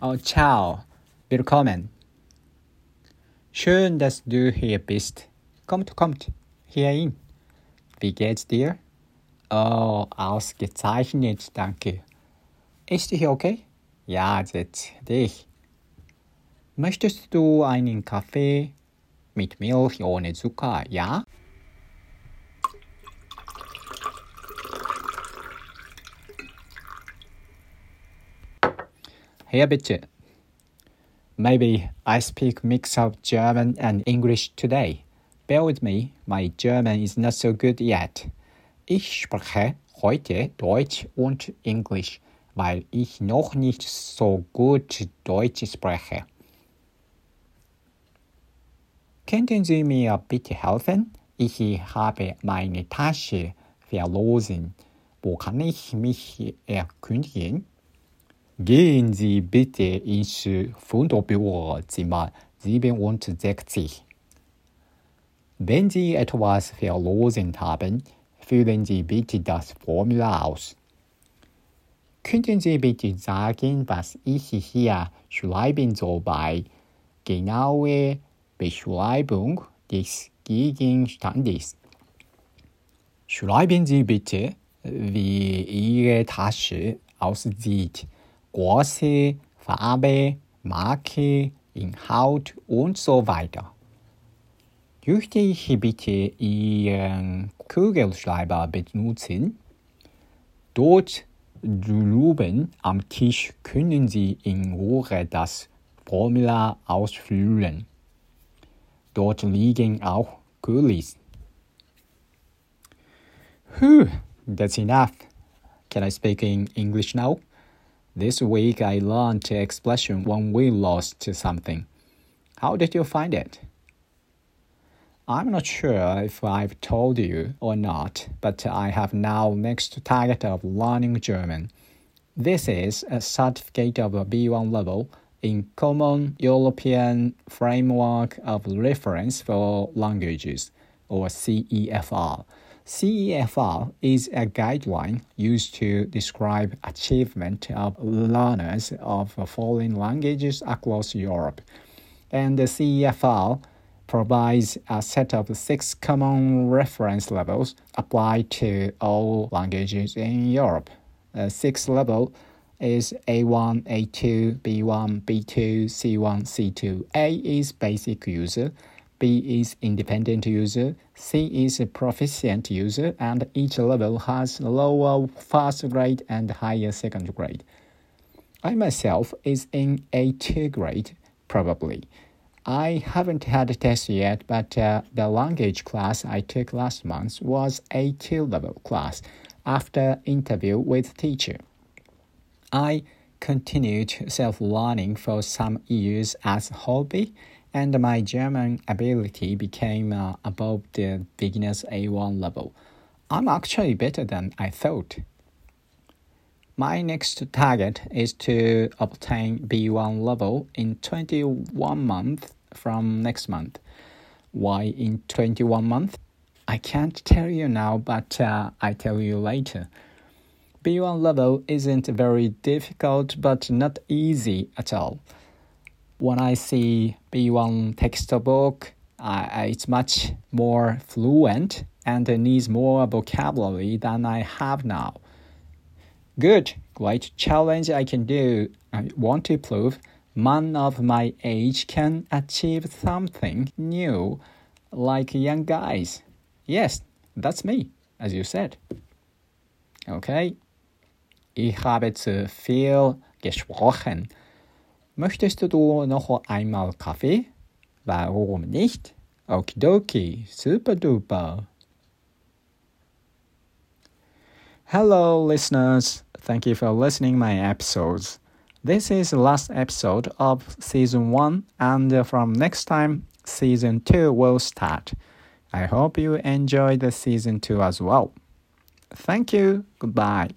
Oh, ciao. Willkommen. Schön, dass du hier bist. Kommt, kommt, hierhin. Wie geht's dir? Oh, ausgezeichnet, danke. Ist hier okay? Ja, setz dich. Möchtest du einen Kaffee mit Milch ohne Zucker? Ja? Here bitte. Maybe I speak mix of German and English today. Bear with me, my German is not so good yet. Ich spreche heute Deutsch und Englisch, weil ich noch nicht so gut Deutsch spreche. Könnten Sie mir bitte helfen? Ich habe meine Tasche verloren. Wo kann ich mich erkundigen? Gehen Sie bitte ins Fundbürozimmer 67. Wenn Sie etwas verloren haben, füllen Sie bitte das Formular aus. Könnten Sie bitte sagen, was ich hier schreiben soll bei genaue Beschreibung des Gegenstandes? Schreiben Sie bitte, wie Ihre Tasche aussieht. Größe, Farbe, Marke, Inhalt und so weiter. Dürfte ich bitte Ihren Kugelschreiber benutzen? Dort drüben am Tisch können Sie in Ruhe das Formular ausfüllen. Dort liegen auch Kulis. Whew, that's enough. Can I speak in English now? This week I learned the expression when we lost something. How did you find it? I'm not sure if I've told you or not, but I have now next target of learning German. This is a certificate of a B1 level in Common European Framework of Reference for Languages, or CEFR. CEFR is a guideline used to describe achievement of learners of foreign languages across Europe. And the CEFR provides a set of six common reference levels applied to all languages in Europe. The sixth level is A1, A2, B1, B2, C1, C2. A is basic user, B is independent user, C is proficient user, and each level has lower first grade and higher second grade. I myself is in A2 grade, probably. I haven't had a test yet, but uh, the language class I took last month was A2 level class after interview with teacher. I continued self-learning for some years as hobby, and my German ability became uh, above the beginner's A1 level. I'm actually better than I thought. My next target is to obtain B1 level in 21 months from next month. Why in 21 months? I can't tell you now, but uh, I tell you later. B1 level isn't very difficult, but not easy at all. When I see B1 textbook, uh, it's much more fluent and needs more vocabulary than I have now. Good, great challenge I can do. I want to prove man of my age can achieve something new like young guys. Yes, that's me, as you said. Okay. Ich habe zu viel gesprochen. Möchtest du noch einmal Kaffee? Warum nicht? Okidoki, super duper. Hello, listeners. Thank you for listening my episodes. This is the last episode of season 1 and from next time season 2 will start. I hope you enjoy the season 2 as well. Thank you. Goodbye.